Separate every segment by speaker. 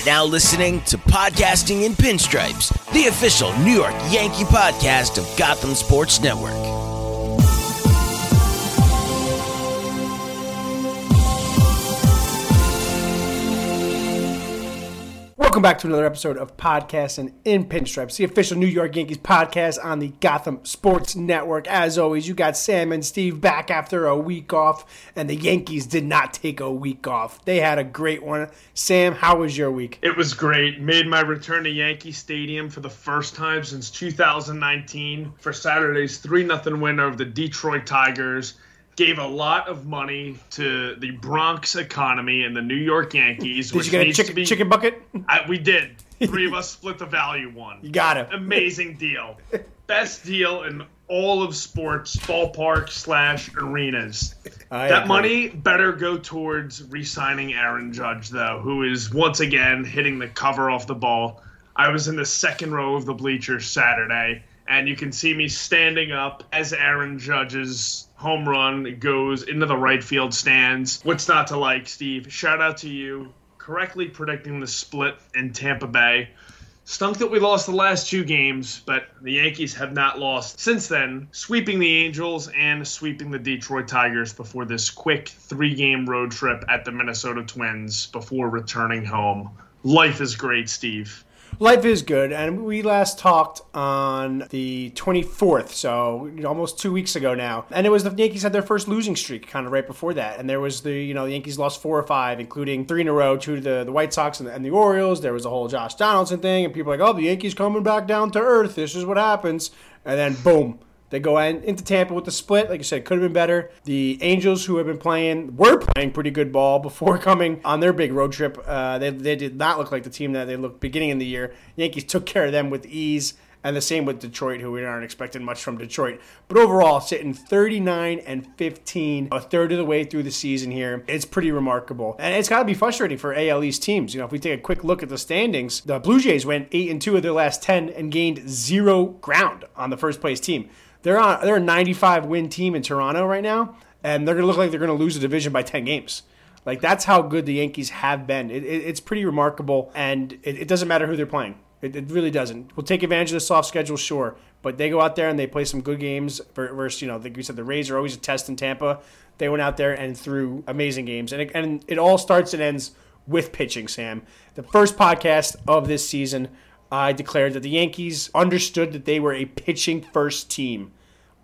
Speaker 1: are now listening to Podcasting in Pinstripes, the official New York Yankee podcast of Gotham Sports Network.
Speaker 2: Welcome back to another episode of Podcasting in Pinstripes, the official New York Yankees podcast on the Gotham Sports Network. As always, you got Sam and Steve back after a week off, and the Yankees did not take a week off. They had a great one. Sam, how was your week?
Speaker 3: It was great. Made my return to Yankee Stadium for the first time since 2019 for Saturday's 3 0 win over the Detroit Tigers gave a lot of money to the Bronx economy and the New York Yankees.
Speaker 2: Did you get a chicken,
Speaker 3: be,
Speaker 2: chicken bucket?
Speaker 3: I, we did. Three of us split the value one.
Speaker 2: You got it.
Speaker 3: Amazing deal. Best deal in all of sports, ballpark slash arenas. I that agree. money better go towards re-signing Aaron Judge, though, who is once again hitting the cover off the ball. I was in the second row of the bleachers Saturday, and you can see me standing up as Aaron Judge's home run goes into the right field stands. What's not to like, Steve? Shout out to you. Correctly predicting the split in Tampa Bay. Stunk that we lost the last two games, but the Yankees have not lost since then, sweeping the Angels and sweeping the Detroit Tigers before this quick three game road trip at the Minnesota Twins before returning home. Life is great, Steve.
Speaker 2: Life is good, and we last talked on the 24th, so almost two weeks ago now. And it was the Yankees had their first losing streak kind of right before that, and there was the you know the Yankees lost four or five, including three in a row, to the, the White Sox and the, and the Orioles. There was a whole Josh Donaldson thing, and people like, oh, the Yankees coming back down to earth. This is what happens, and then boom they go in, into Tampa with the split. Like you said, could have been better. The Angels, who have been playing, were playing pretty good ball before coming on their big road trip. Uh, they, they did not look like the team that they looked beginning in the year. Yankees took care of them with ease. And the same with Detroit, who we aren't expecting much from Detroit. But overall, sitting 39 and 15, a third of the way through the season here, it's pretty remarkable. And it's got to be frustrating for AL East teams. You know, if we take a quick look at the standings, the Blue Jays went 8 and 2 of their last 10 and gained zero ground on the first place team. They're on they're a 95 win team in Toronto right now, and they're gonna look like they're gonna lose the division by 10 games. Like that's how good the Yankees have been. It, it, it's pretty remarkable, and it, it, doesn't matter who they're playing. It, really doesn't. We'll take advantage of the soft schedule, sure, but they go out there and they play some good games. Versus, you know, like we said, the Rays are always a test in Tampa. They went out there and threw amazing games, and and it all starts and ends with pitching. Sam, the first podcast of this season I declared that the Yankees understood that they were a pitching first team.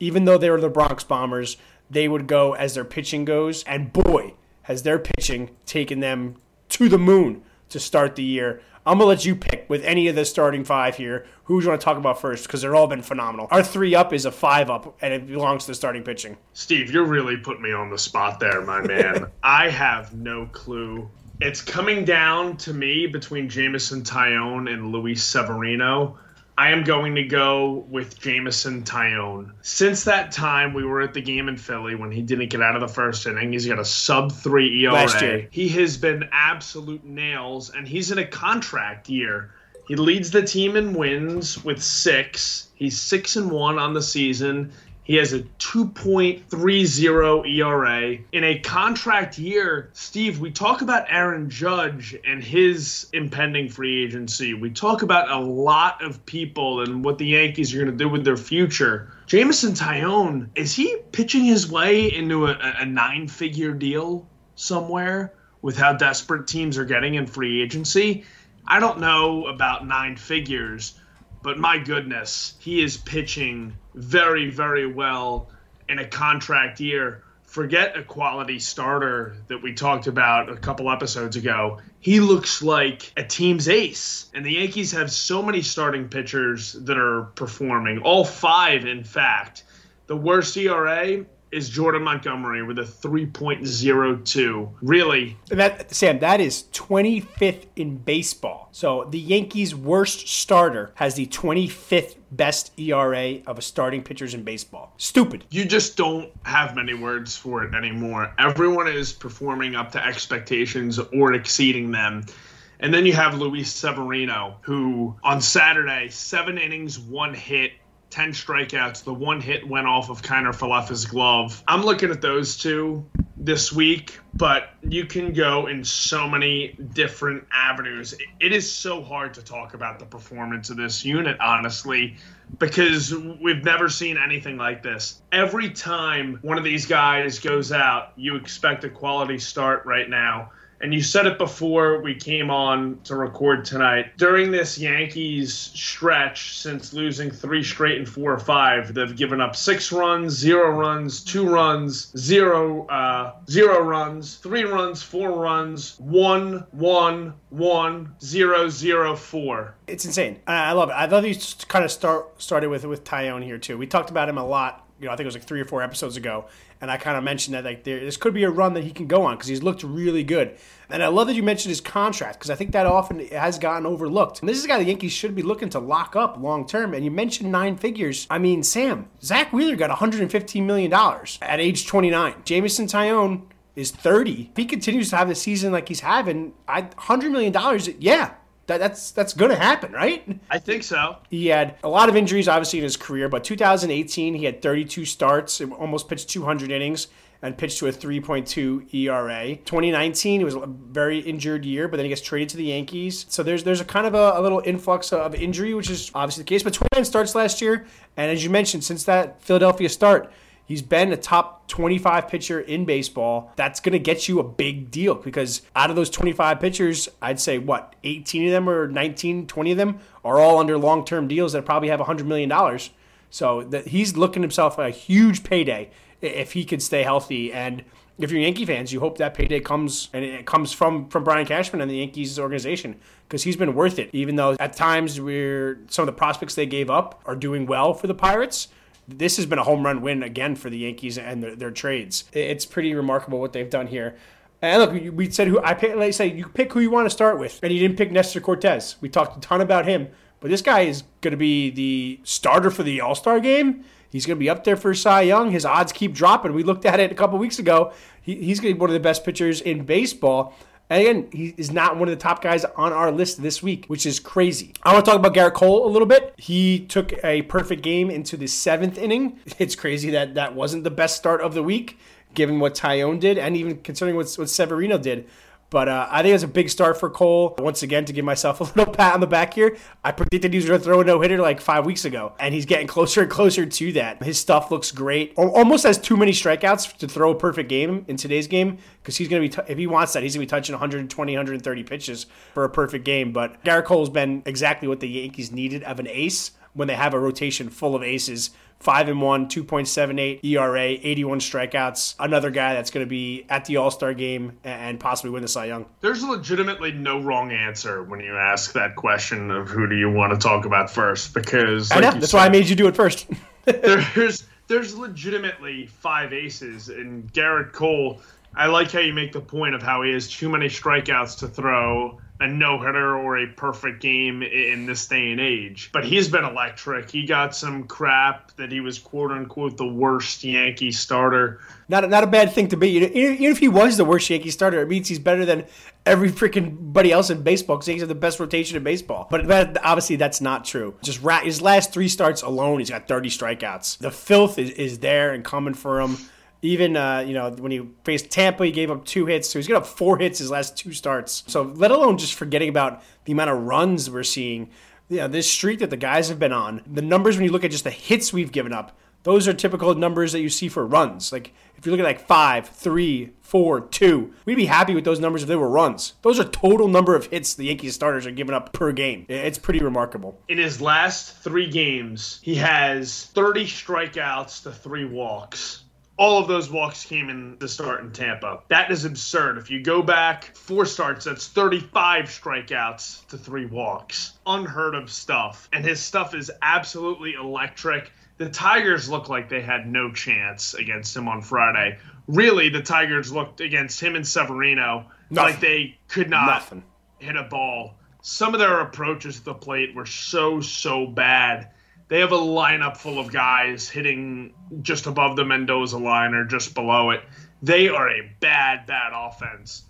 Speaker 2: Even though they were the Bronx Bombers, they would go as their pitching goes. And boy, has their pitching taken them to the moon to start the year. I'm gonna let you pick with any of the starting five here. Who do you want to talk about first? Because they're all been phenomenal. Our three up is a five up, and it belongs to the starting pitching.
Speaker 3: Steve, you're really putting me on the spot there, my man. I have no clue it's coming down to me between Jameson Taillon and Luis Severino. I am going to go with Jameson Taillon. Since that time, we were at the game in Philly when he didn't get out of the first inning. He's got a sub three ERA. Last year. He has been absolute nails, and he's in a contract year. He leads the team in wins with six. He's six and one on the season. He has a 2.30 ERA. In a contract year, Steve, we talk about Aaron Judge and his impending free agency. We talk about a lot of people and what the Yankees are going to do with their future. Jameson Taillon, is he pitching his way into a, a nine figure deal somewhere with how desperate teams are getting in free agency? I don't know about nine figures but my goodness, he is pitching very, very well in a contract year. Forget a quality starter that we talked about a couple episodes ago. He looks like a team's ace. And the Yankees have so many starting pitchers that are performing, all five, in fact. The worst ERA is Jordan Montgomery with a 3.02. Really?
Speaker 2: That Sam, that is 25th in baseball. So the Yankees' worst starter has the 25th best ERA of a starting pitchers in baseball. Stupid.
Speaker 3: You just don't have many words for it anymore. Everyone is performing up to expectations or exceeding them. And then you have Luis Severino, who on Saturday, seven innings, one hit, 10 strikeouts. The one hit went off of Kiner Falefa's glove. I'm looking at those two this week, but you can go in so many different avenues. It is so hard to talk about the performance of this unit, honestly, because we've never seen anything like this. Every time one of these guys goes out, you expect a quality start right now and you said it before we came on to record tonight. During this Yankees stretch, since losing three straight and four or five, they've given up six runs, zero runs, two runs, zero, uh, zero runs, three runs, four runs, one, one, one, zero, zero, four.
Speaker 2: It's insane. I love it. I love you kind of start started with with Taillon here too. We talked about him a lot. You know, I think it was like three or four episodes ago and I kind of mentioned that like there, this could be a run that he can go on because he's looked really good. And I love that you mentioned his contract because I think that often has gotten overlooked. And this is a guy the Yankees should be looking to lock up long term. And you mentioned nine figures. I mean, Sam, Zack Wheeler got 115 million dollars at age 29. Jameson Taillon is 30. If he continues to have the season like he's having, I, 100 million dollars, yeah, that, that's that's going to happen, right?
Speaker 3: I think so.
Speaker 2: He had a lot of injuries, obviously, in his career, but 2018 he had 32 starts, almost pitched 200 innings, and pitched to a 3.2 ERA. 2019 it was a very injured year, but then he gets traded to the Yankees. So there's there's a kind of a, a little influx of injury, which is obviously the case. But 29 starts last year, and as you mentioned, since that Philadelphia start He's been a top 25 pitcher in baseball. That's going to get you a big deal because out of those 25 pitchers, I'd say what, 18 of them or 19, 20 of them are all under long term deals that probably have $100 million. So that he's looking himself a huge payday if he could stay healthy. And if you're Yankee fans, you hope that payday comes and it comes from from Brian Cashman and the Yankees organization because he's been worth it. Even though at times where some of the prospects they gave up are doing well for the Pirates, this has been a home run win again for the Yankees and their, their trades. It's pretty remarkable what they've done here. And look, we said who I pick. Like say, you pick who you want to start with, and you didn't pick Nestor Cortes. We talked a ton about him, but this guy is going to be the starter for the All Star game. He's going to be up there for Cy Young. His odds keep dropping. We looked at it a couple weeks ago. He, he's going to be one of the best pitchers in baseball. And again, he is not one of the top guys on our list this week, which is crazy. I want to talk about Gerrit Cole a little bit. He took a perfect game into the seventh inning. It's crazy that that wasn't the best start of the week, given what Taillon did, and even considering what, what Severino did. But uh, I think it's a big start for Cole. Once again, to give myself a little pat on the back here, I predicted he was going to throw a no hitter like five weeks ago, and he's getting closer and closer to that. His stuff looks great. Almost has too many strikeouts to throw a perfect game in today's game because he's going to be, t- if he wants that, he's going to be touching 120, 130 pitches for a perfect game. But Gerrit Cole's been exactly what the Yankees needed of an ace when they have a rotation full of aces. Five and one, 2.78 ERA, 81 strikeouts. Another guy that's going to be at the All Star game and possibly win the Cy Young.
Speaker 3: There's legitimately no wrong answer when you ask that question of who do you want to talk about first because
Speaker 2: like I know that's said, why I made you do it first.
Speaker 3: there's there's legitimately five aces and Gerrit Cole. I like how you make the point of how he has too many strikeouts to throw a no hitter or a perfect game in this day and age. But he's been electric. He got some crap that he was quote unquote the worst Yankee starter.
Speaker 2: Not a, not a bad thing to be. Even if he was the worst Yankee starter, it means he's better than every freaking buddy else in baseball because he's have the best rotation in baseball. But that, obviously, that's not true. Just ra- his last three starts alone, he's got 30 strikeouts. The filth is, is there and coming for him. Even uh, you know when he faced Tampa, he gave up two hits, so he's got up four hits his last two starts. So let alone just forgetting about the amount of runs we're seeing. Yeah, this streak that the guys have been on. The numbers when you look at just the hits we've given up, those are typical numbers that you see for runs. Like if you look at like five, three, four, two, we'd be happy with those numbers if they were runs. Those are total number of hits the Yankees starters are giving up per game. It's pretty remarkable.
Speaker 3: In his last three games, he has 30 strikeouts to three walks all of those walks came in the start in Tampa. That is absurd. If you go back four starts, that's 35 strikeouts to three walks. Unheard of stuff. And his stuff is absolutely electric. The Tigers look like they had no chance against him on Friday. Really, the Tigers looked against him and Severino Nothing. like they could not Nothing. hit a ball. Some of their approaches to the plate were so, so bad they have a lineup full of guys hitting just above the Mendoza line or just below it. They are a bad, bad offense.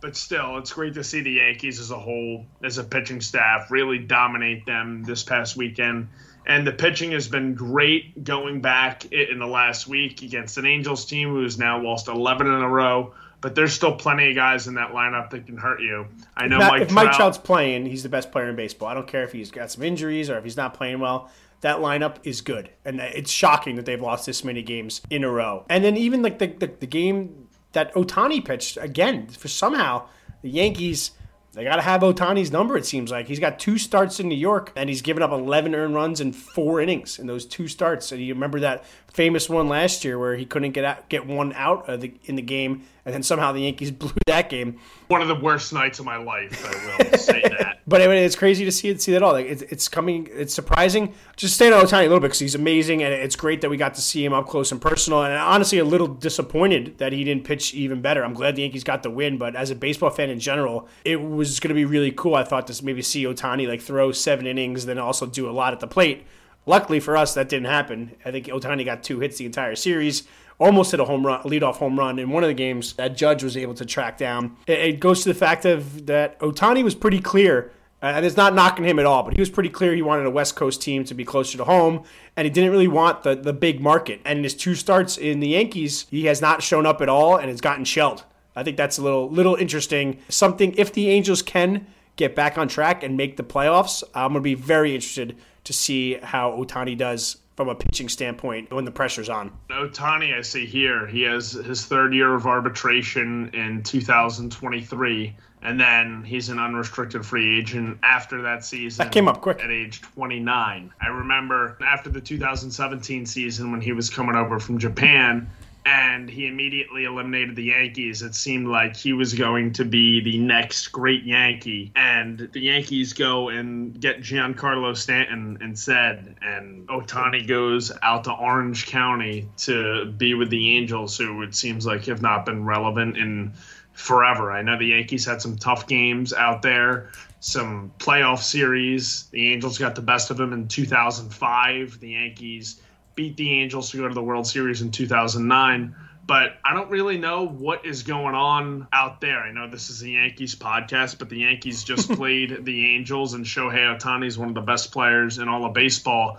Speaker 3: But still, it's great to see the Yankees as a whole, as a pitching staff, really dominate them this past weekend And the pitching has been great going back in the last week against an Angels team who has now lost 11 in a row. But there's still plenty of guys in that lineup that can hurt you. I know
Speaker 2: If, not-
Speaker 3: Mike,
Speaker 2: if Mike Trout's playing, he's the best player in baseball. I don't care if he's got some injuries or if he's not playing well. That lineup is good, and it's shocking that they've lost this many games in a row. And then even like the the, the game that Ohtani pitched again for somehow the Yankees. They got to have Ohtani's number, it seems like. He's got two starts in New York, and he's given up 11 earned runs in four innings in those two starts. And you remember that famous one last year where he couldn't get out, get one out the, in the game, and then somehow the Yankees blew that game.
Speaker 3: one of the worst nights of my life. I will say that.
Speaker 2: But it's crazy to see it, see that all. Like it's, it's coming. It's surprising. Just staying on Ohtani a little bit because he's amazing, and it's great that we got to see him up close and personal. And honestly, a little disappointed that he didn't pitch even better. I'm glad the Yankees got the win, but as a baseball fan in general, it was going to be really cool. I thought to maybe see Ohtani like throw seven innings, then also do a lot at the plate. Luckily for us, that didn't happen. I think Ohtani got two hits the entire series almost hit a home run, leadoff home run in one of the games that Judge was able to track down. It, it goes to the fact of that Ohtani was pretty clear. And it's not knocking him at all, but he was pretty clear he wanted a West Coast team to be closer to home, and he didn't really want the, the big market. And in his two starts in the Yankees, he has not shown up at all and has gotten shelled. I think that's a little little interesting. Something if the Angels can get back on track and make the playoffs, I'm going to be very interested to see how Ohtani does from a pitching standpoint when the pressure's on.
Speaker 3: Ohtani, I see here, he has his third year of arbitration in 2023, and then he's an unrestricted free agent after that season.
Speaker 2: That came up quick.
Speaker 3: At age 29. I remember after the 2017 season when he was coming over from Japan and he immediately eliminated the Yankees. It seemed like he was going to be the next great Yankee. And the Yankees go and get Giancarlo Stanton instead. And Ohtani goes out to Orange County to be with the Angels, who it seems like have not been relevant in forever. I know the Yankees had some tough games out there. Some playoff series. The Angels got the best of them in 2005. The Yankees beat the Angels to go to the World Series in 2009. But I don't really know what is going on out there. I know this is a Yankees podcast, but the Yankees just played the Angels, and Shohei Ohtani is one of the best players in all of baseball.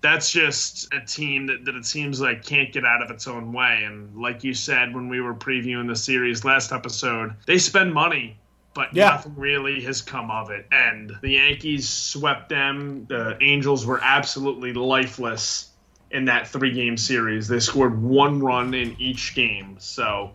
Speaker 3: That's just a team that, that it seems like can't get out of its own way. And like you said when we were previewing the series last episode, they spend money but
Speaker 2: Yeah.
Speaker 3: nothing really has come of it. And the Yankees swept them. The Angels were absolutely lifeless in that three game series. They scored one run in each game. So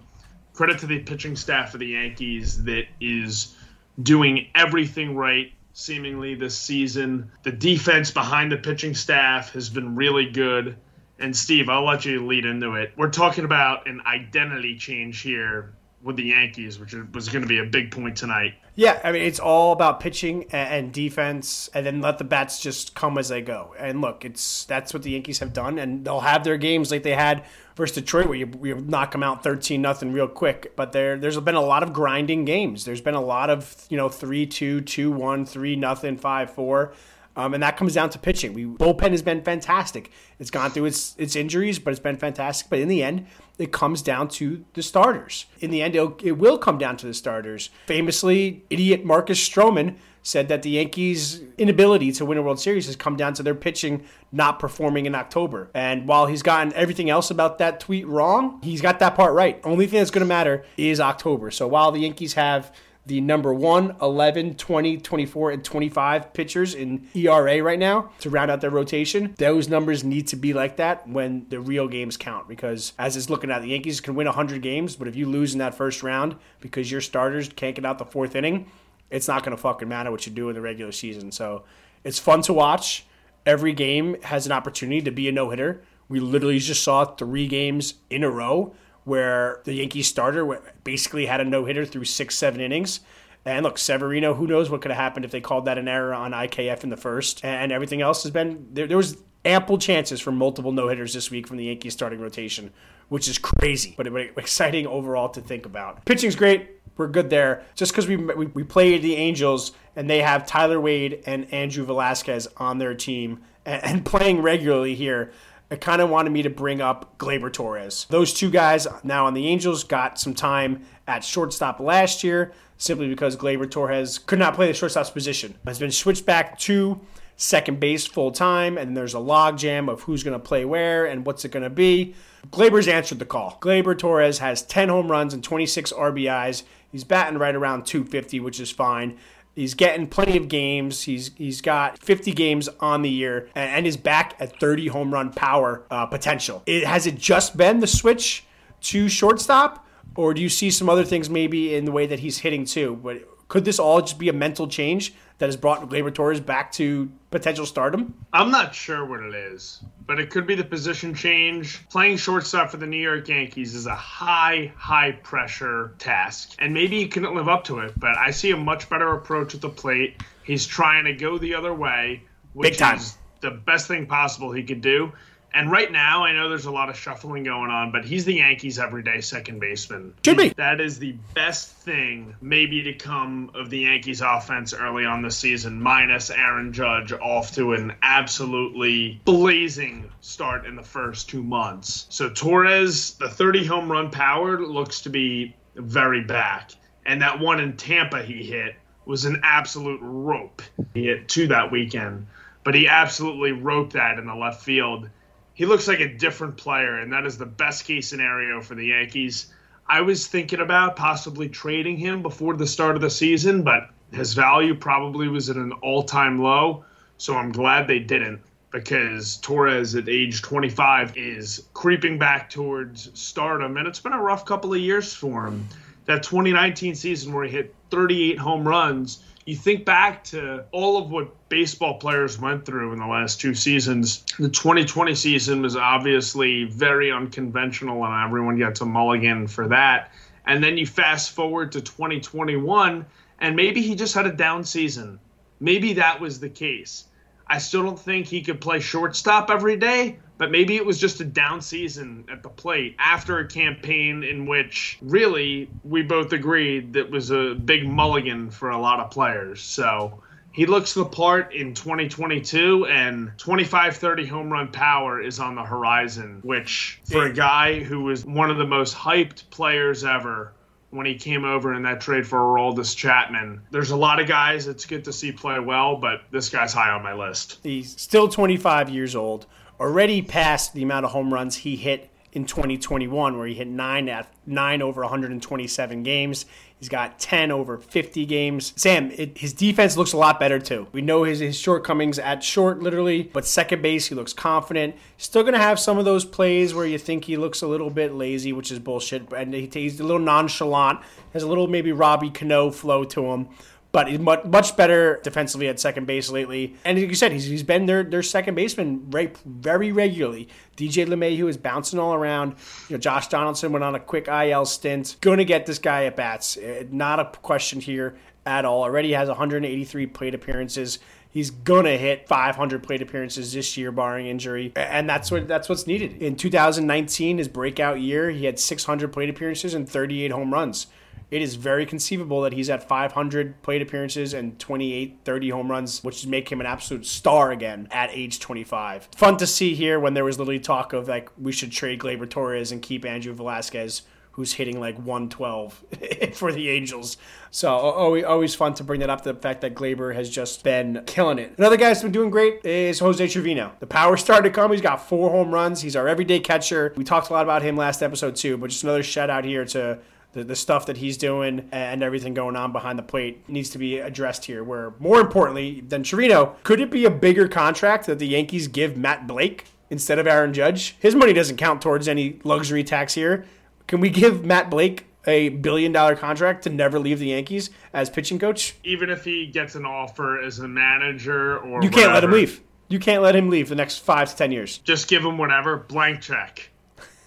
Speaker 3: credit to the pitching staff of the Yankees that is doing everything right seemingly this season. The defense behind the pitching staff has been really good. And Steve, I'll let you lead into it. We're talking about an identity change here with the Yankees, which was going to be a big point tonight.
Speaker 2: Yeah, I mean it's all about pitching and defense, and then let the bats just come as they go. And look, it's that's what the Yankees have done, and they'll have their games like they had versus Detroit, where you, you knock them out thirteen nothing real quick. But there, there's been a lot of grinding games. There's been a lot of you know three two, two one, three nothing, five four. Um, and that comes down to pitching. We bullpen has been fantastic. It's gone through its its injuries, but it's been fantastic. But in the end, it comes down to the starters. In the end, it'll, come down to the starters. Famously, idiot Marcus Stroman said that the Yankees' inability to win a World Series has come down to their pitching not performing in October. And while he's gotten everything else about that tweet wrong, he's got that part right. Only thing that's going to matter is October. So while the Yankees have the number 1, 11, 20, 24, and 25 pitchers in ERA right now to round out their rotation. Those numbers need to be like that when the real games count because as it's looking at, the Yankees can win 100 games, but if you lose in that first round because your starters can't get out the fourth inning, it's not going to fucking matter what you do in the regular season. So it's fun to watch. Every game has an opportunity to be a no hitter. We literally just saw three games in a row where the Yankees starter basically had a no hitter through six, seven innings. And look, Severino, who knows what could have happened if they called that an error on IKF in the first. And everything else has been there. There was ample chances for multiple no hitters this week from the Yankees starting rotation, which is crazy, but exciting overall to think about. Pitching's great. We're good there. Just because we, we we played the Angels and they have Tyler Wade and Andrew Velazquez on their team and, and playing regularly here. It kind of wanted me to bring up Gleyber Torres. Those two guys now on the Angels got some time at shortstop last year simply because Gleyber Torres could not play the shortstop's position. Has been switched back to second base full time, and there's a logjam of who's going to play where and what's it going to be. Gleyber's answered the call. Gleyber Torres has 10 home runs and 26 RBIs. He's batting right around 250, which is fine. He's getting plenty of games. He's he's got 50 games on the year and, and is back at 30 home run power uh, potential. It, has it just been the switch to shortstop, or do you see some other things maybe in the way that he's hitting too? But could this all just be a mental change that has brought Gleyber Torres back to potential stardom?
Speaker 3: I'm not sure what it is, but it could be the position change. Playing shortstop for the New York Yankees is a high, high pressure task, and maybe he couldn't live up to it. But I see a much better approach at the plate. He's trying to go the other way, which is the best thing possible he could do. And right now, I know there's a lot of shuffling going on, but he's the Yankees' everyday second baseman.
Speaker 2: Should be.
Speaker 3: That is the best thing maybe to come of the Yankees' offense early on the season, minus Aaron Judge off to an absolutely blazing start in the first two months. So Torres, the 30 home run power looks to be very back. And that one in Tampa he hit was an absolute rope. He hit two that weekend, but he absolutely roped that in the left field he looks like a different player, and that is the best case scenario for the Yankees. I was thinking about possibly trading him before the start of the season, but his value probably was at an all time low. So I'm glad they didn't because Torres at age 25 is creeping back towards stardom, and it's been a rough couple of years for him. That 2019 season where he hit 38 home runs you think back to all of what baseball players went through in the last two seasons. The 2020 season was obviously very unconventional, and everyone got a mulligan for that. And then you fast forward to 2021, and maybe he just had a down season. Maybe that was the case. I still don't think he could play shortstop every day, but maybe it was just a down season at the plate after a campaign in which really we both agreed that was a big mulligan for a lot of players. So he looks the part in 2022 and 25 30 home run power is on the horizon which for a guy who was one of the most hyped players ever when he came over in that trade for Aroldis Chapman. There's a lot of guys it's good to see play well, but this guy's high on my list.
Speaker 2: He's still 25 years old already past the amount of home runs he hit in 2021, where he hit nine at nine over 127 games. He's got 10 over 50 games. Sam, it, his defense looks a lot better too. We know his, his shortcomings at short, literally, but second base, he looks confident. Still going to have some of those plays where you think he looks a little bit lazy, which is bullshit. And he, he's a little nonchalant, has a little maybe Robbie Cano flow to him but he's much, better defensively at second base lately. And like you said, he's, he's been their, their second baseman right, very regularly. DJ LeMahieu is bouncing all around. You know, Josh Donaldson went on a quick IL stint. Going to get this guy at bats. Uh, not a question here at all. Already has 183 plate appearances. He's gonna hit 500 plate appearances this year, barring injury, and that's what that's what's needed. In 2019, his breakout year, he had 600 plate appearances and 38 home runs it is very conceivable that he's at 500 plate appearances and 28, 30 home runs, which make him an absolute star again at age 25. Fun to see here when there was literally talk of like we should trade Gleyber Torres and keep Andrew Velazquez who's hitting like 112 for the Angels. So always, always fun to bring that up. The fact that Gleyber has just been killing it. Another guy that's been doing great is Jose Trevino. The power started to come. He's got four home runs. He's our everyday catcher. We talked a lot about him last episode too, but just another shout out here to the, the stuff that he's doing and everything going on behind the plate needs to be addressed here. Where more importantly than Trevino, could it be a bigger contract that the Yankees give Matt Blake instead of Aaron Judge? His money doesn't count towards any luxury tax here. Can we give Matt Blake a billion dollar contract to never leave the Yankees as pitching coach?
Speaker 3: Even if he gets an offer as a manager or
Speaker 2: you can't whatever, let him leave. You can't let him leave the next five to ten years.
Speaker 3: Just give him whatever blank check.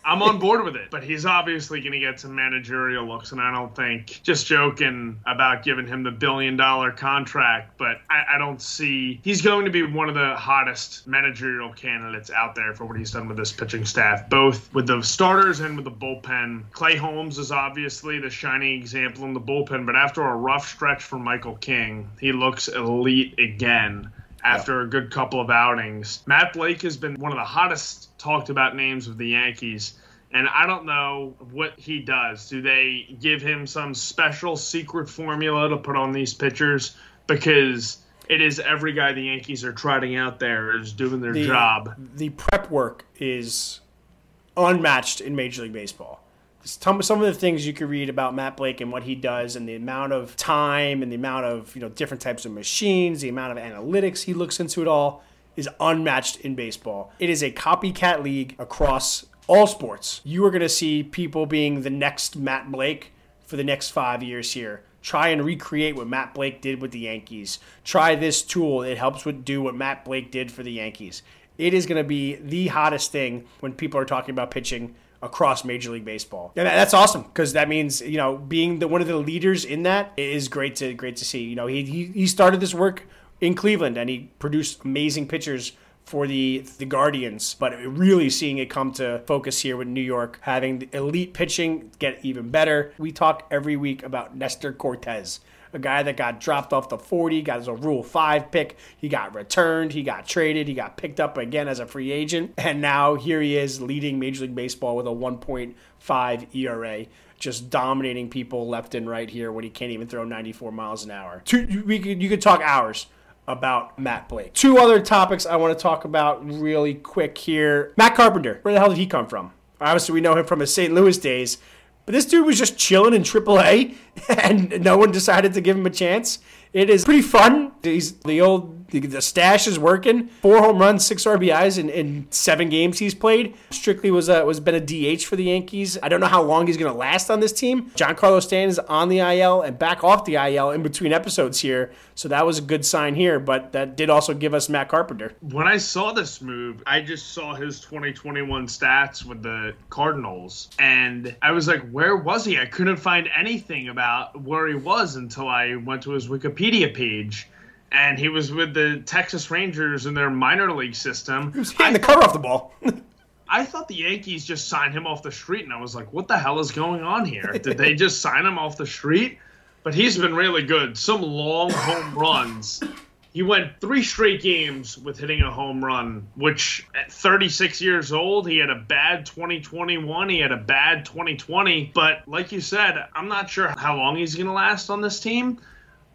Speaker 3: I'm on board with it, but he's obviously going to get some managerial looks, and I don't think just joking about giving him the billion dollar contract, but I, I, don't see he's going to be one of the hottest managerial candidates out there for what he's done with this pitching staff, both with the starters and with the bullpen. Clay Holmes is obviously the shining example in the bullpen, but after a rough stretch for Michael King, he looks elite again after a good couple of outings. Matt Blake has been one of the hottest talked about names of the Yankees. And I don't know what he does. Do they give him some special secret formula to put on these pitchers? Because it is every guy the Yankees are trotting out there is doing their
Speaker 2: The-
Speaker 3: job.
Speaker 2: The prep work is unmatched in Major League Baseball. Some, some of the things you could read about Matt Blake and what he does, and the amount of time and the amount of you know different types of machines, the amount of analytics he looks into it all, is unmatched in baseball. It is a copycat league across all sports. You are going to see people being the next Matt Blake for the next five years here. Try and recreate what Matt Blake did with the Yankees. Try this tool. It helps with do what Matt Blake did for the Yankees. It is going to be the hottest thing when people are talking about pitching across Major League Baseball. And that's awesome because that means you know being the one of the leaders in that is great to great to see. You know he he, he started this work in Cleveland and he produced amazing pitchers for the the Guardians, but really seeing it come to focus here with New York having the elite pitching get even better. We talk every week about Nestor Cortes a guy that got dropped off the 40, got as a Rule 5 pick. He got returned, he got traded, he got picked up again as a free agent. And now here he is leading Major League Baseball with a 1.5 ERA. Just dominating people left and right here when he can't even throw 94 miles an hour. Two, we could, you could talk hours about Matt Blake. Two other topics I want to talk about really quick here. Matt Carpenter, where the hell did he come from? Obviously, we know him from his St. Louis days, but this dude was just chilling in AAA, and no one decided to give him a chance. It is pretty fun. He's the old the, stash is working. Four home runs, six RBIs in, in seven games he's played. Strictly was a, was been a DH for the Yankees. I don't know how long he's going to last on this team. Giancarlo Stanton is on the IL and back off the IL in between episodes here, so that was a good sign here. But that did also give us Matt Carpenter.
Speaker 3: When I saw this move, I just saw his 2021 stats with the Cardinals, and I was like, where was he? I couldn't find anything about where he was until I went to his Wikipedia page. And he was with the Texas Rangers in their minor league system.
Speaker 2: He was hitting the cover off the ball.
Speaker 3: I thought the Yankees just signed him off the street, and I was like, what the hell is going on here? Did they just sign him off the street? But he's been really good. Some long home runs. He went three straight games with hitting a home run, which at 36 years old, he had a bad 2021. He had a bad 2020. But like you said, I'm not sure how long he's going to last on this team,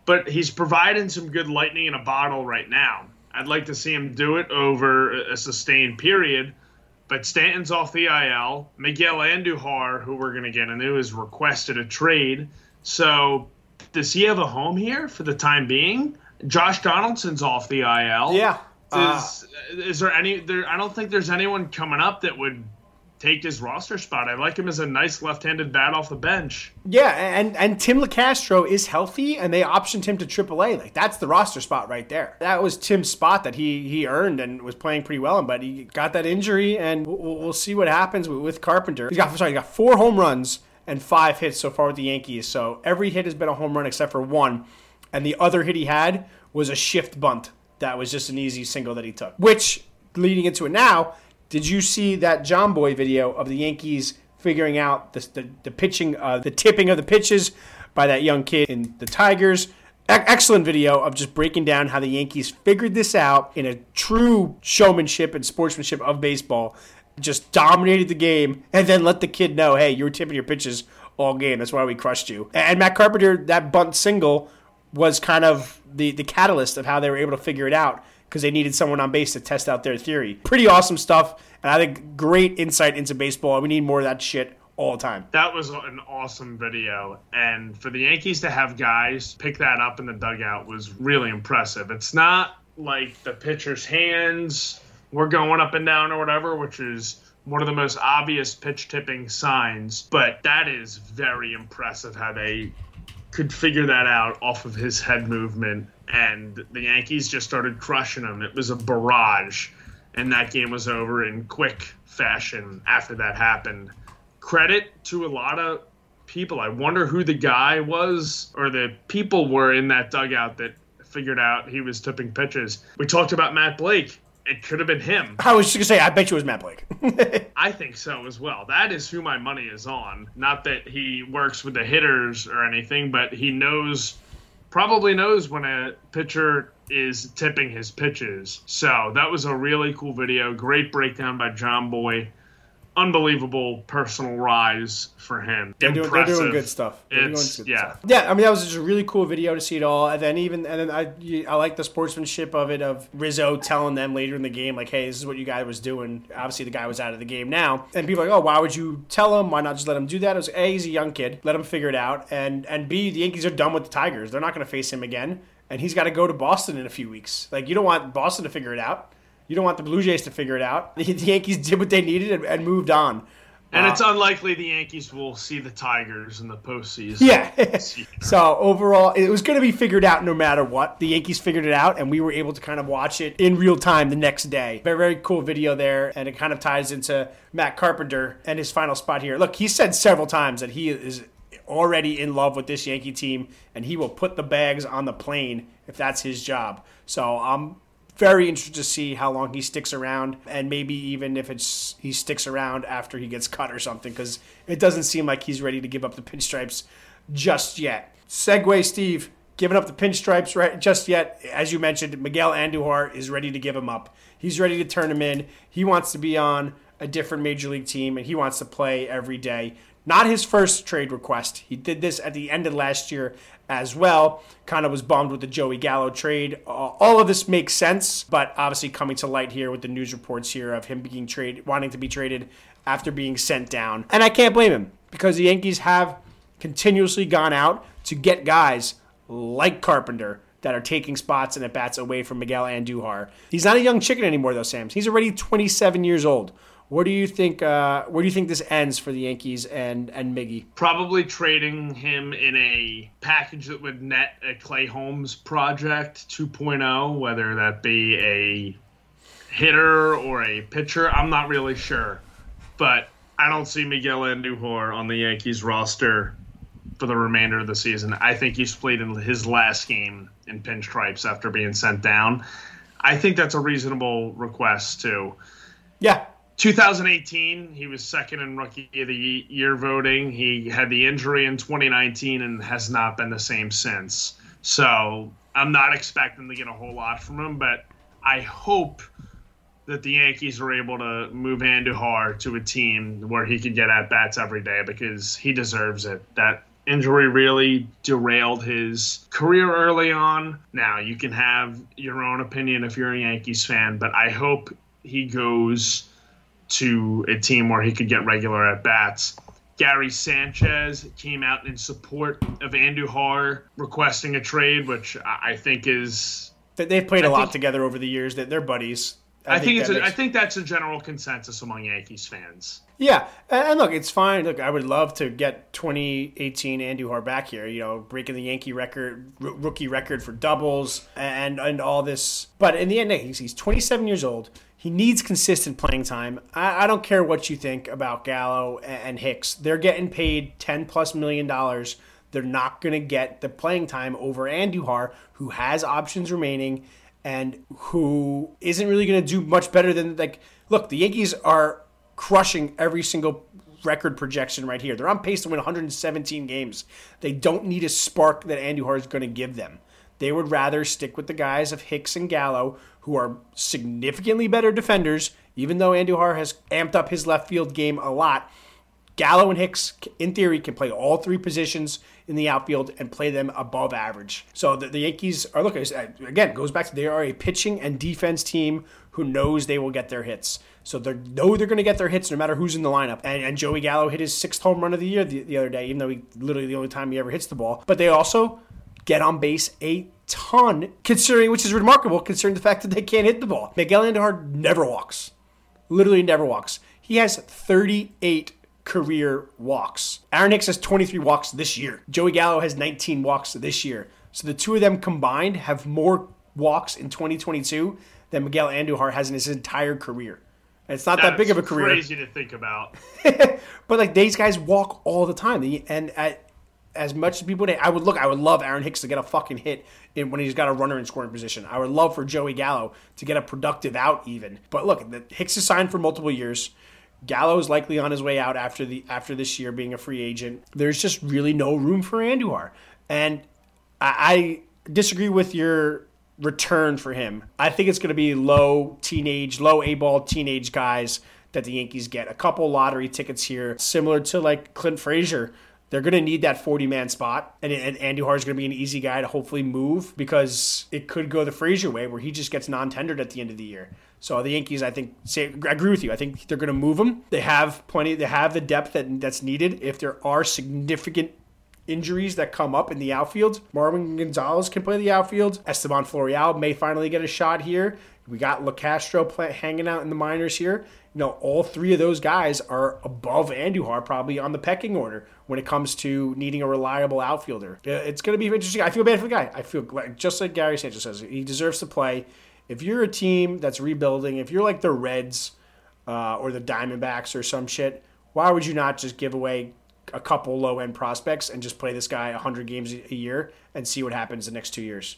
Speaker 3: but he's providing some good lightning in a bottle right now. I'd like to see him do it over a sustained period. But Stanton's off the IL. Miguel Andujar, who we're going to get into, has requested a trade. So does he have a home here for the time being? Josh Donaldson's off the IL.
Speaker 2: Yeah. Uh,
Speaker 3: Is, is there any? There, I don't think there's anyone coming up that would take his roster spot. I like him as a nice left-handed bat off the bench.
Speaker 2: Yeah, and and Tim Locastro is healthy, and they optioned him to AAA. Like that's the roster spot right there. That was Tim's spot that he he earned and was playing pretty well in, but he got that injury, and we'll, we'll see what happens with, with Carpenter. He's got sorry, he got four home runs and five hits so far with the Yankees. So every hit has been a home run except for one, and the other hit he had was a shift bunt. That was just an easy single that he took. Which leading into it now. Did you see that Jomboy video of the Yankees figuring out the, the, the pitching, uh, the tipping of the pitches by that young kid in the Tigers? E- excellent video of just breaking down how the Yankees figured this out in a true showmanship and sportsmanship of baseball. Just dominated the game and then let the kid know, hey, you were tipping your pitches all game. That's why we crushed you. And Matt Carpenter, that bunt single was kind of the, the catalyst of how they were able to figure it out because they needed someone on base to test out their theory. Pretty awesome stuff, and I think great insight into baseball. And we need more of that shit all the time.
Speaker 3: That was an awesome video, and for the Yankees to have guys pick that up in the dugout was really impressive. It's not like the pitcher's hands were going up and down or whatever, which is one of the most obvious pitch tipping signs, but that is very impressive how they could figure that out off of his head movement and the Yankees just started crushing him. It was a barrage and that game was over in quick fashion after that happened. Credit to a lot of people. I wonder who the guy was or the people were in that dugout that figured out he was tipping pitches. We talked about Matt Blake. It could have been him.
Speaker 2: I was just gonna say, I bet you it was Matt Blake.
Speaker 3: I think so as well. That is who my money is on. Not that he works with the hitters or anything, but he knows, probably knows when a pitcher is tipping his pitches. So that was a really cool video. Great breakdown by Jomboy. Unbelievable personal rise for him.
Speaker 2: They're doing, they're doing good stuff. They're doing
Speaker 3: It's,
Speaker 2: good
Speaker 3: yeah.
Speaker 2: stuff. Yeah, I mean that was just a really cool video to see it all, and then even and then I I like the sportsmanship of it of Rizzo telling them later in the game like, hey, this is what you guy was doing. Obviously the guy was out of the game now, and people are like, oh, why would you tell him? Why not just let him do that? It was a he's a young kid, let him figure it out, and and b the Yankees are done with the Tigers. They're not going to face him again, and he's got to go to Boston in a few weeks. Like you don't want Boston to figure it out. You don't want the Blue Jays to figure it out. The Yankees did what they needed and, and moved on.
Speaker 3: And
Speaker 2: Uh,
Speaker 3: it's unlikely the Yankees will see the Tigers in the postseason.
Speaker 2: Yeah. so overall, it was going to be figured out no matter what. The Yankees figured it out, and we were able to kind of watch it in real time the next day. Very, very cool video there, and it kind of ties into Matt Carpenter and his final spot here. Look, he said several times that he is already in love with this Yankee team, and he will put the bags on the plane if that's his job. So I'm very interested to see how long he sticks around, and maybe even if it's he sticks around after he gets cut or something, because it doesn't seem like he's ready to give up the pinstripes just yet. Segway, Steve, giving up the pinstripes right just yet. As you mentioned, Miguel Andujar is ready to give him up. He's ready to turn him in. He wants to be on a different major league team, and he wants to play every day. Not his first trade request. He did this at the end of last year as well. Kind of was bummed with the Joey Gallo trade. All of this makes sense, but obviously coming to light here with the news reports here of him being traded, wanting to be traded after being sent down. And I can't blame him because the Yankees have continuously gone out to get guys like Carpenter that are taking spots and at bats away from Miguel Andujar. He's not a young chicken anymore, though, Sam's. He's already 27 years old. Where do you think? Uh, where do you think this ends for the Yankees and and Miggy?
Speaker 3: Probably trading him in a package that would net a Clay Holmes project 2.0, whether that be a hitter or a pitcher. I'm not really sure. But I don't see Miguel Andujar on the Yankees roster for the remainder of the season. I think he's played in his last game in pinstripes after being sent down. I think that's a reasonable request, too.
Speaker 2: Yeah,
Speaker 3: 2018, he was second in Rookie of the Year voting. He had the injury in 2019 and has not been the same since. So I'm not expecting to get a whole lot from him, but I hope that the Yankees are able to move Andujar to a team where he can get at bats every day because he deserves it. That injury really derailed his career early on. Now, you can have your own opinion if you're a Yankees fan, but I hope he goes to a team where he could get regular at bats. Gary Sanchez came out in support of Andujar requesting a trade, which I I think is.
Speaker 2: They- they've played a
Speaker 3: I
Speaker 2: lot
Speaker 3: think-
Speaker 2: together over the years. That they're buddies.
Speaker 3: I, think, it's.
Speaker 2: that
Speaker 3: A, I think that's a general consensus among Yankees fans.
Speaker 2: Yeah, and and look, it's fine. Look, I would love to get 2018 Andujar back here. You know, breaking the Yankee record, r- rookie record for doubles, and and all this. But in the end, he's, he's 27 years old. He needs consistent playing time. I, I don't care what you think about Gallo and, Hicks. They're getting paid 10 plus million dollars. They're not going to get the playing time over Andujar, who has options remaining and who isn't really going to do much better than like. Look, the Yankees are crushing every single record projection right here. They're on pace to win 117 games. They don't need a spark that Andujar is going to give them. They would rather stick with the guys of Hicks and Gallo, who are significantly better defenders, even though Andujar has amped up his left field game a lot. Gallo and Hicks, in theory, can play all three positions in the outfield and play them above average. So the, the Yankees are look uh, again goes back to they are a pitching and defense team who knows they will get their hits. So they know they're going to get their hits no matter who's in the lineup. And, and Joey Gallo hit his sixth home run of the year the, the other day, even though he literally the only time he ever hits the ball. But they also get on base a ton, considering which is remarkable considering the fact that they can't hit the ball. Miguel Andujar never walks, literally never walks. He has 38 career walks. Aaron Hicks has 23 walks this year. Joey Gallo has 19 walks this year. So the two of them combined have more walks in 2022 than Miguel Andujar has in his entire career. And it's not that big of a career.
Speaker 3: Crazy to think about.
Speaker 2: But like these guys walk all the time, and at, as much as people, I would look, I would love Aaron Hicks to get a fucking hit in, when he's got a runner in scoring position. I would love for Joey Gallo to get a productive out even. But look, the, Hicks is signed for multiple years. Gallo is likely on his way out after the after this year being a free agent. There's just really no room for Andujar, and I, I disagree with your return for him. I think it's going to be low teenage, low A ball teenage guys that the Yankees get. A couple lottery tickets here, similar to like Clint Frazier. They're going to need that 40 man spot, and, and Andujar is going to be an easy guy to hopefully move because it could go the Frazier way where he just gets non tendered at the end of the year. So the Yankees, I think, say, I agree with you. I think they're going to move him. They have plenty. They have the depth that, that's needed. If there are significant injuries that come up in the outfield, Marwin Gonzalez can play the outfield. Estevan Florial may finally get a shot here. We got Locastro hanging out in the minors here. Know, all three of those guys are above Andujar probably on the pecking order when it comes to needing a reliable outfielder. It's going to be interesting. I feel bad for the guy. I feel like, just like Gary Sanchez says, he deserves to play. If you're a team that's rebuilding, if you're like the Reds uh, or the Diamondbacks or some shit, why would you not just give away a couple low end prospects and just play this guy 100 games a year and see what happens the next two years?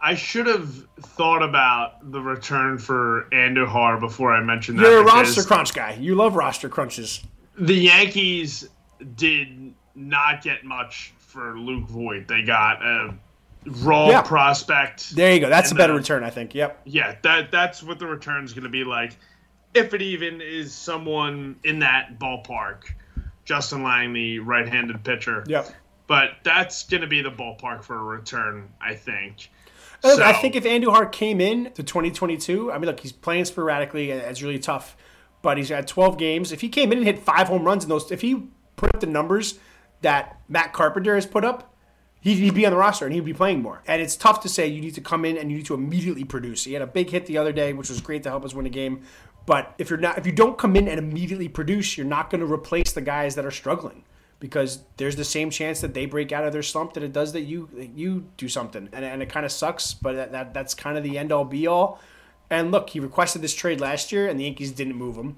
Speaker 3: I should have thought about the return for Andujar before I mentioned that.
Speaker 2: You're a roster crunch guy. You love roster crunches.
Speaker 3: The Yankees did not get much for Luke Voit. They got a raw yeah. prospect.
Speaker 2: There you go. That's a better the, return, I think. Yep.
Speaker 3: Yeah, that that's what the return is going to be like, if it even is someone in that ballpark. Justin Lang, the right-handed pitcher.
Speaker 2: Yep.
Speaker 3: But that's going to be the ballpark for a return, I think.
Speaker 2: Oh, so, I think if Andujar came in to 2022, I mean, look, he's playing sporadically, and it's really tough. But he's had 12 games. If he came in and hit five home runs in those, if he put up the numbers that Matt Carpenter has put up, he'd be on the roster and he'd be playing more. And it's tough to say you need to come in and you need to immediately produce. He had a big hit the other day, which was great to help us win a game. But if you're not, if you don't come in and immediately produce, you're not going to replace the guys that are struggling because there's the same chance that they break out of their slump that it does that you that you do something, and, and it kind of sucks. But that, that that's kind of the end all be all. And look, he requested this trade last year, and the Yankees didn't move him.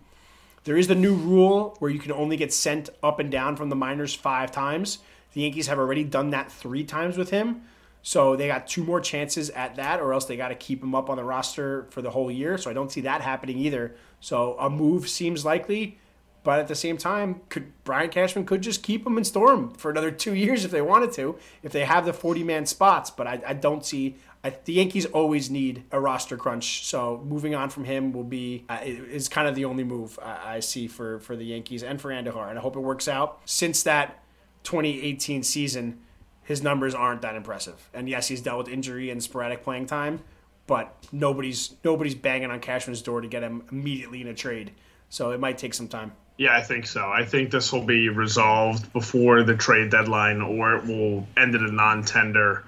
Speaker 2: There is the new rule where you can only get sent up and down from the minors five times. The Yankees have already done that three times with him. So they got two more chances at that, or else they got to keep him up on the roster for the whole year. So I don't see that happening either. So a move seems likely. But at the same time, could Brian Cashman could just keep him and store him for another two years if they wanted to, if they have the 40 man spots. But I, I don't see. I, the Yankees always need a roster crunch, so moving on from him will be uh, is kind of the only move I, I see for for the Yankees and for Andujar, and I hope it works out. Since that 2018 season, his numbers aren't that impressive. And yes, he's dealt with injury and sporadic playing time, but nobody's nobody's banging on Cashman's door to get him immediately in a trade. So it might take some time.
Speaker 3: Yeah, I think so. I think this will be resolved before the trade deadline, or it will end in a non-tender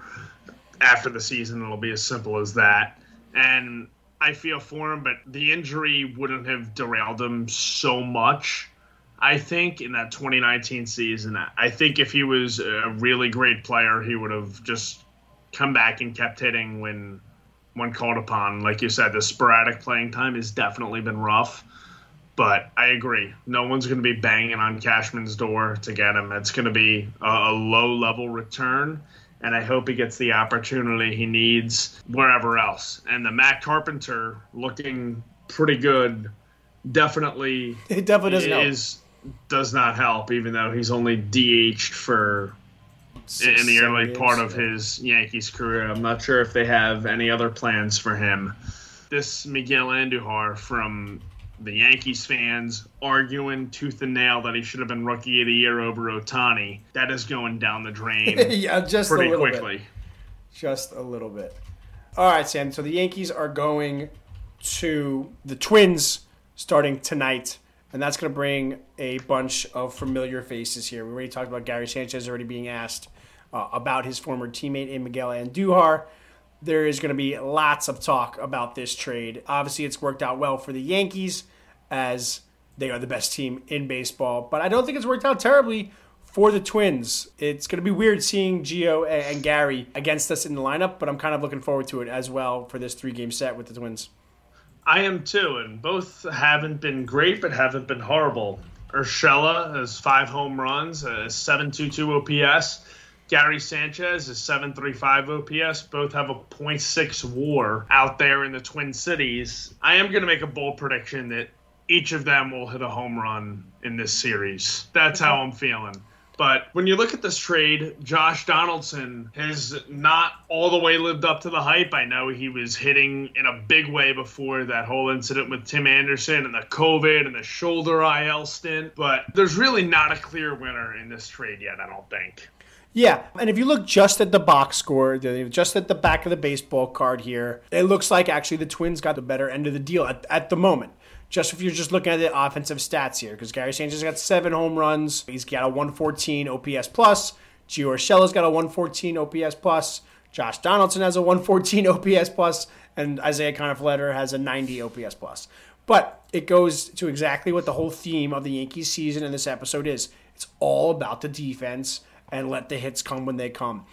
Speaker 3: after the season. It'll be as simple as that. And I feel for him, but the injury wouldn't have derailed him so much. I think in that 2019 season, I think if he was a really great player, he would have just come back and kept hitting when when called upon. Like you said, the sporadic playing time has definitely been rough. But I agree. No one's going to be banging on Cashman's door to get him. It's going to be a, a low level return. And I hope he gets the opportunity he needs wherever else. And the Matt Carpenter looking pretty good definitely
Speaker 2: it definitely doesn't is
Speaker 3: help. does not help even though he's only DH'd for Six, in the early games, part of yeah. his Yankees career. I'm not sure if they have any other plans for him. This Miguel Andujar from the Yankees fans arguing tooth and nail that he should have been rookie of the year over Ohtani, That is going down the drain.
Speaker 2: yeah, just
Speaker 3: pretty
Speaker 2: quickly. Bit. Just a little bit. All right, Sam. So the Yankees are going to the Twins starting tonight, and that's going to bring a bunch of familiar faces here. We already talked about Gary Sanchez already being asked uh, about his former teammate in Miguel Andujar there is going to be lots of talk about this trade. Obviously, it's worked out well for the Yankees as they are the best team in baseball, but I don't think it's worked out terribly for the Twins. It's going to be weird seeing Gio and Gary against us in the lineup, but I'm kind of looking forward to it as well for this three game set with the Twins.
Speaker 3: I am too, and both haven't been great, but haven't been horrible. Urshela has five home runs, a 7.22 OPS. Gary Sanchez is 735 OPS. Both have a 0.6 war out there in the Twin Cities. I am going to make a bold prediction that each of them will hit a home run in this series. That's how I'm feeling. But when you look at this trade, Josh Donaldson has not all the way lived up to the hype. I know he was hitting in a big way before that whole incident with Tim Anderson and the COVID and the shoulder IL stint, but there's really not a clear winner in this trade yet, I don't think.
Speaker 2: Yeah, and if you look just at the box score, just at the back of the baseball card here, it looks like actually the Twins got the better end of the deal at, at the moment. Just if you're just looking at the offensive stats here, because Gary Sanchez got seven home runs, he's got a 114 OPS plus. Gio Urshela's got a 114 OPS plus. Josh Donaldson has a 114 OPS plus, and Isiah Kiner-Falefa has a 90 OPS plus. But it goes to exactly what the whole theme of the Yankees season in this episode is. It's all about the defense and let the hits come when they come.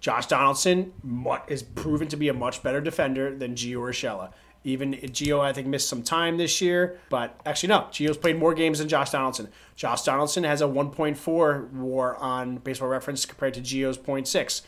Speaker 2: Josh Donaldson is proven to be a much better defender than Gio Urshela. Even Gio, I think, missed some time this year, but actually, no. Gio's played more games than Josh Donaldson. Josh Donaldson has a 1.4 WAR on Baseball Reference compared to Gio's 0.6.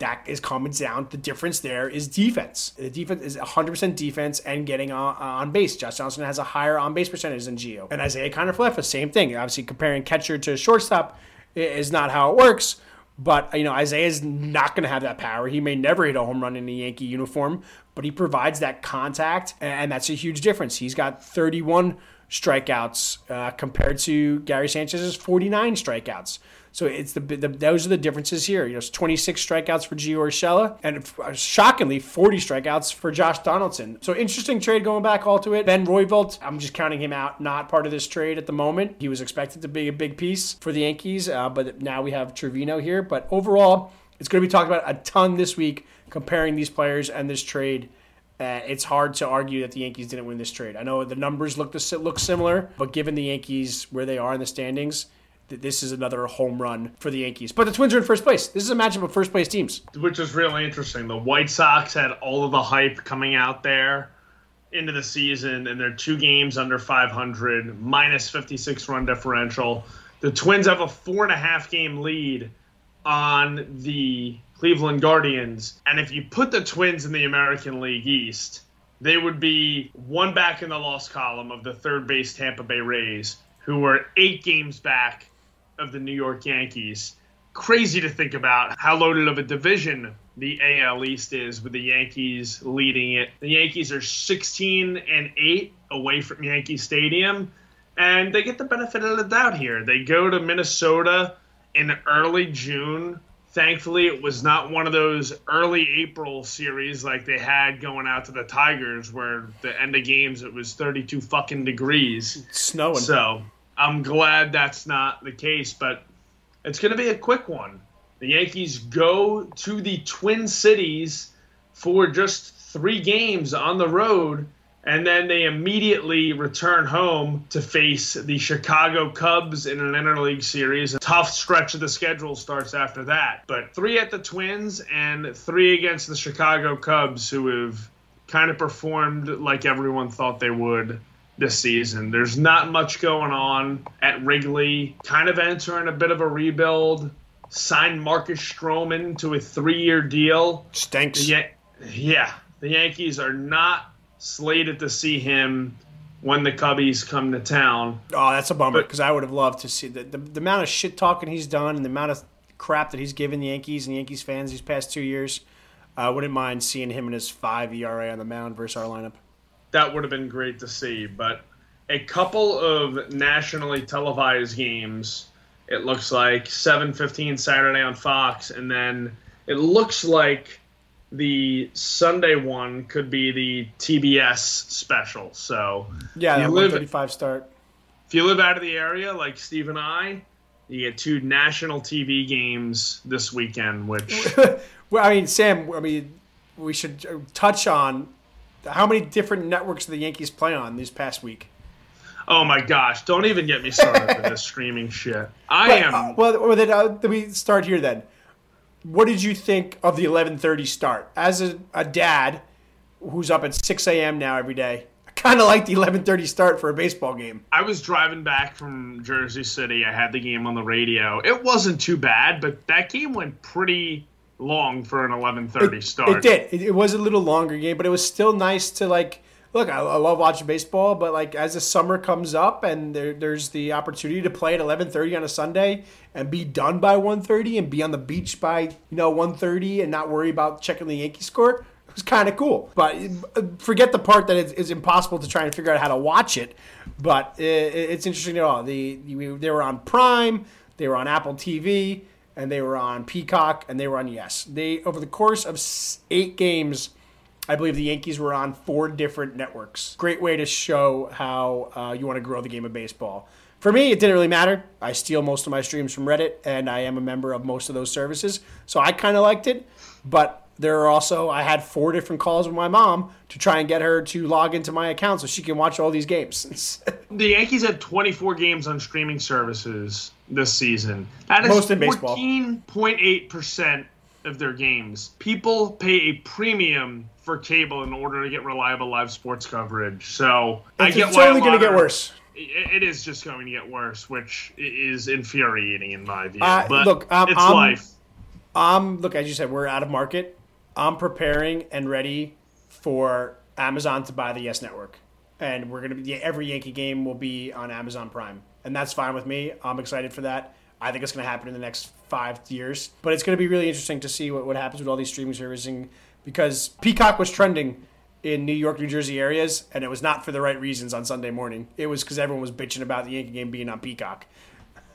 Speaker 2: That is coming down. The difference there is defense. The defense is 100% defense and getting on, on base. Josh Donaldson has a higher on base percentage than Gio. And Isiah Kiner-Falefa, same thing. Obviously, comparing catcher to shortstop is not how it works. But you know, Isiah is not going to have that power. He may never hit a home run in a Yankee uniform, but he provides that contact, and that's a huge difference. He's got 31 strikeouts uh, compared to Gary Sanchez's 49 strikeouts. So it's the, the, those are the differences here. You know, it's 26 strikeouts for Gio Urshela, and uh, shockingly 40 strikeouts for Josh Donaldson. So interesting trade going back all to it. Ben Rortvedt, I'm just counting him out, not part of this trade at the moment. He was expected to be a big piece for the Yankees, uh, but now we have Trevino here. But overall, it's going to be talked about a ton this week comparing these players and this trade. Uh, it's hard to argue that the Yankees didn't win this trade. I know the numbers look look similar, but given the Yankees where they are in the standings, this is another home run for the Yankees. But the Twins are in first place. This is a matchup of first place teams.
Speaker 3: Which is really interesting. The White Sox had all of the hype coming out there into the season, and they're two games under 500, minus 56 run differential. The Twins have a four and a half game lead on the Cleveland Guardians. And if you put the Twins in the American League East, they would be one back in the loss column of the third base Tampa Bay Rays, who were eight games back of the New York Yankees. Crazy to think about how loaded of a division the AL East is with the Yankees leading it. The Yankees are 16 and 8 away from Yankee Stadium, and they get the benefit of the doubt here. They go to Minnesota in early June. Thankfully, it was not one of those early April series like they had going out to the Tigers, where the end of games it was 32 fucking degrees,
Speaker 2: it's snowing.
Speaker 3: So I'm glad that's not the case, but it's going to be a quick one. The Yankees go to the Twin Cities for just three games on the road, and then they immediately return home to face the Chicago Cubs in an interleague series. A tough stretch of the schedule starts after that. But three at the Twins and three against the Chicago Cubs, who have kind of performed like everyone thought they would this season. There's not much going on at Wrigley. Kind of entering a bit of a rebuild. Signed Marcus Stroman to a three-year deal.
Speaker 2: Stinks.
Speaker 3: Yeah, yeah. The Yankees are not slated to see him when the Cubbies come to town.
Speaker 2: Oh, that's a bummer because I would have loved to see the, the, the amount of shit talking he's done and the amount of crap that he's given the Yankees and Yankees fans these past two years. I wouldn't mind seeing him in his five ERA on the mound versus our lineup
Speaker 3: that would have been great to see. But a couple of nationally televised games. It looks like 7:15 Saturday on Fox, and then it looks like the Sunday one could be the TBS special. So
Speaker 2: yeah, that 135 start.
Speaker 3: If you live out of the area, like Steve and I, you get two national TV games this weekend. Which,
Speaker 2: well, I mean, Sam, I mean, we should touch on how many different networks the Yankees play on this past week?
Speaker 3: Oh my gosh! Don't even get me started with this streaming shit. I
Speaker 2: but,
Speaker 3: am.
Speaker 2: Uh, well, well then, uh, let me start here then. What did you think of the 11:30 start? As a, a dad who's up at 6 a.m. now every day, I kind of like the 11:30 start for a baseball game.
Speaker 3: I was driving back from Jersey City. I had the game on the radio. It wasn't too bad, but that game went pretty long for an 11:30 start.
Speaker 2: It did. It, it, was a little longer game, but it was still nice to like look, I, I love watching baseball, but like as the summer comes up and there, there's the opportunity to play at 11:30 on a Sunday and be done by 1:30 and be on the beach by you know 1:30 and not worry about checking the Yankee score. It was kind of cool, but uh, forget the part that it's, it's, impossible to try and figure out how to watch it. But it, it's interesting at all. The they were on Prime, they were on Apple TV, and they were on Peacock, and they were on Yes. They over the course of eight games I believe the Yankees were on four different networks. Great way to show how uh, you want to grow the game of baseball. For me, it didn't really matter. I steal most of my streams from Reddit, and I am a member of most of those services, so I kind of liked it. But there are also I had four different calls with my mom to try and get her to log into my account so she can watch all these games.
Speaker 3: the Yankees had 24 games on streaming services this season. That is
Speaker 2: Most in baseball.
Speaker 3: 14.8 percent of their games. People pay a premium for cable in order to get reliable live sports coverage. So
Speaker 2: it's, I get it's only going to get worse.
Speaker 3: It, it is just going to get worse, which is infuriating in my view.
Speaker 2: Uh,
Speaker 3: but
Speaker 2: look,
Speaker 3: um, it's I'm, life.
Speaker 2: Look, as you said, we're out of market. I'm preparing and ready for Amazon to buy the Yes Network, and we're going to be every Yankee game will be on Amazon Prime, and that's fine with me. I'm excited for that. I think it's going to happen in the next five years, but it's going to be really interesting to see what, what happens with all these streaming services because Peacock was trending in New York, New Jersey areas, and it was not for the right reasons on Sunday morning. It was because everyone was bitching about the Yankee game being on Peacock.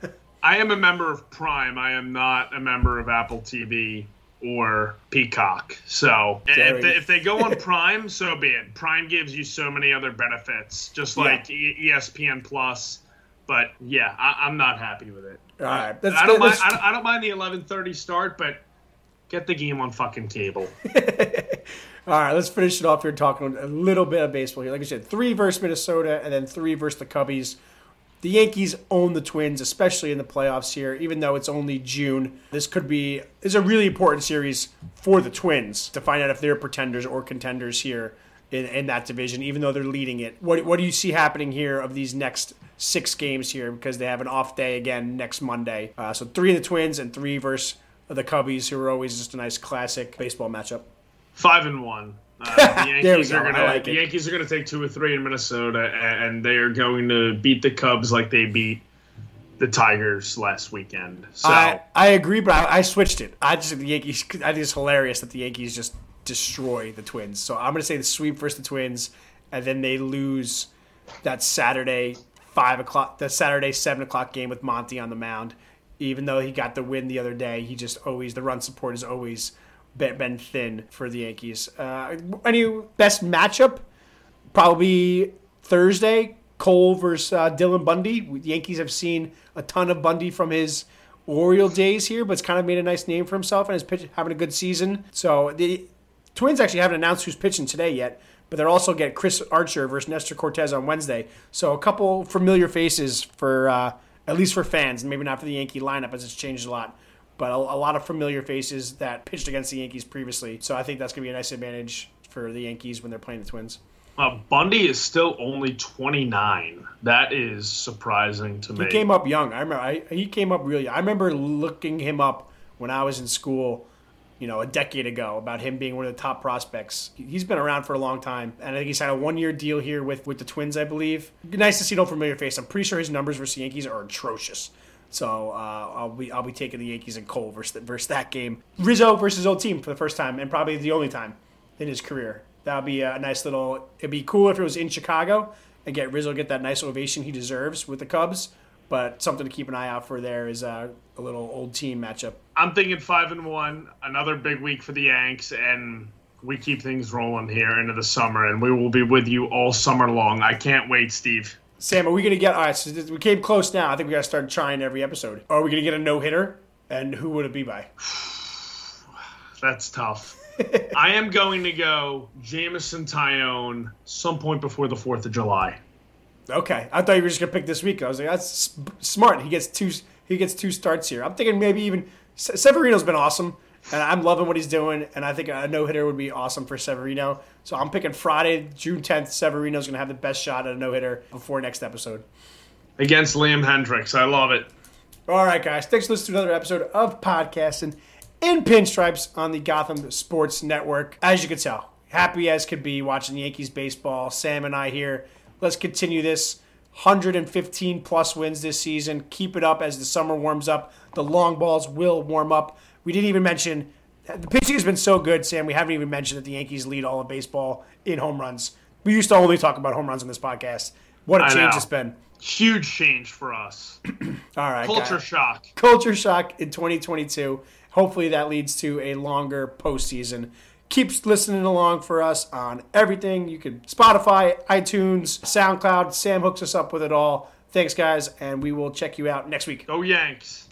Speaker 3: I am a member of Prime. I am not a member of Apple TV or Peacock. So if they, if they, go on Prime, so be it. Prime gives you so many other benefits, just like yeah. ESPN Plus. But yeah, I, am not happy with it.
Speaker 2: All right,
Speaker 3: I don't mind. I don't mind the 11:30 start, but Get the game on fucking cable.
Speaker 2: All right, let's finish it off here talking a little bit of baseball here. Like I said, three versus Minnesota and then three versus the Cubbies. The Yankees own the Twins, especially in the playoffs here. Even though it's only June, this could be is a really important series for the Twins to find out if they're pretenders or contenders here in, in that division. Even though they're leading it, what what do you see happening here of these next six games here? Because they have an off day again next Monday. Uh, so three of the Twins and three versus the Cubbies, who are always just a nice classic baseball matchup.
Speaker 3: Five and one. Uh, the Yankees are gonna like the Yankees are gonna take two or three in Minnesota, and they are going to beat the Cubs like they beat the Tigers last weekend. So
Speaker 2: I, I agree, but I, I switched it. I just the Yankees. I think it's hilarious that the Yankees just destroy the Twins. So I'm gonna say the sweep versus the Twins, and then they lose that Saturday five o'clock, the Saturday seven o'clock game with Monty on the mound even though he got the win the other day, he just always the run support has always been, been thin for the Yankees. Uh, any best matchup? Probably Thursday, Cole versus uh, Dylan Bundy. The Yankees have seen a ton of Bundy from his Oriole days here, but it's kind of made a nice name for himself and is pitch, having a good season. So the Twins actually haven't announced who's pitching today yet, but they'll also get Chris Archer versus Nestor Cortes on Wednesday. So a couple familiar faces for uh, at least for fans, and maybe not for the Yankee lineup as it's changed a lot. But a, a lot of familiar faces that pitched against the Yankees previously. So I think that's going to be a nice advantage for the Yankees when they're playing the Twins.
Speaker 3: Uh, Bundy is still only 29. That is surprising to me.
Speaker 2: He came up young. I remember I, he came up really. I remember looking him up when I was in school you know, a decade ago about him being one of the top prospects. He's been around for a long time, and I think he's had a one-year deal here with with the Twins, I believe. Nice to see no familiar face. I'm pretty sure his numbers versus the Yankees are atrocious. So uh, I'll be I'll be taking the Yankees and Cole versus, versus that game. Rizzo versus old team for the first time and probably the only time in his career. That'll be a nice little. It'd be cool if it was in Chicago and get Rizzo get that nice ovation he deserves with the Cubs. But something to keep an eye out for there is uh, a little old team matchup.
Speaker 3: I'm thinking five and one, another big week for the Yanks, and we keep things rolling here into the summer, and we will be with you all summer long. I can't wait, Steve.
Speaker 2: Sam, are we gonna get? All right, so we came close now. I think we gotta start trying every episode. Are we gonna get a no hitter? And who would it be by?
Speaker 3: That's tough. I am going to go Jameson Taillon some point before the Fourth of July.
Speaker 2: Okay, I thought you were just gonna pick this week. I was like, that's smart. He gets two. He gets two starts here. I'm thinking maybe even Severino's been awesome, and I'm loving what he's doing. And I think a no hitter would be awesome for Severino. So I'm picking Friday, June 10th. Severino's gonna have the best shot at a no hitter before next episode
Speaker 3: against Liam Hendriks. I love it.
Speaker 2: All right, guys. Thanks for listening to another episode of podcasting in pinstripes on the Gotham Sports Network. As you can tell, happy as could be watching the Yankees baseball. Sam and I here. Let's continue this. 115 plus wins this season. Keep it up as the summer warms up. The long balls will warm up. We didn't even mention the pitching has been so good, Sam. We haven't even mentioned that the Yankees lead all of baseball in home runs. We used to only talk about home runs on this podcast. What a
Speaker 3: I
Speaker 2: change
Speaker 3: know.
Speaker 2: it's been.
Speaker 3: Huge change for us.
Speaker 2: All right,
Speaker 3: Culture shock.
Speaker 2: culture shock in 2022. Hopefully that leads to a longer postseason. Keep listening along for us on everything. You can Spotify, iTunes, SoundCloud. Sam hooks us up with it all. Thanks, guys, and we will check you out next week.
Speaker 3: Go Yanks.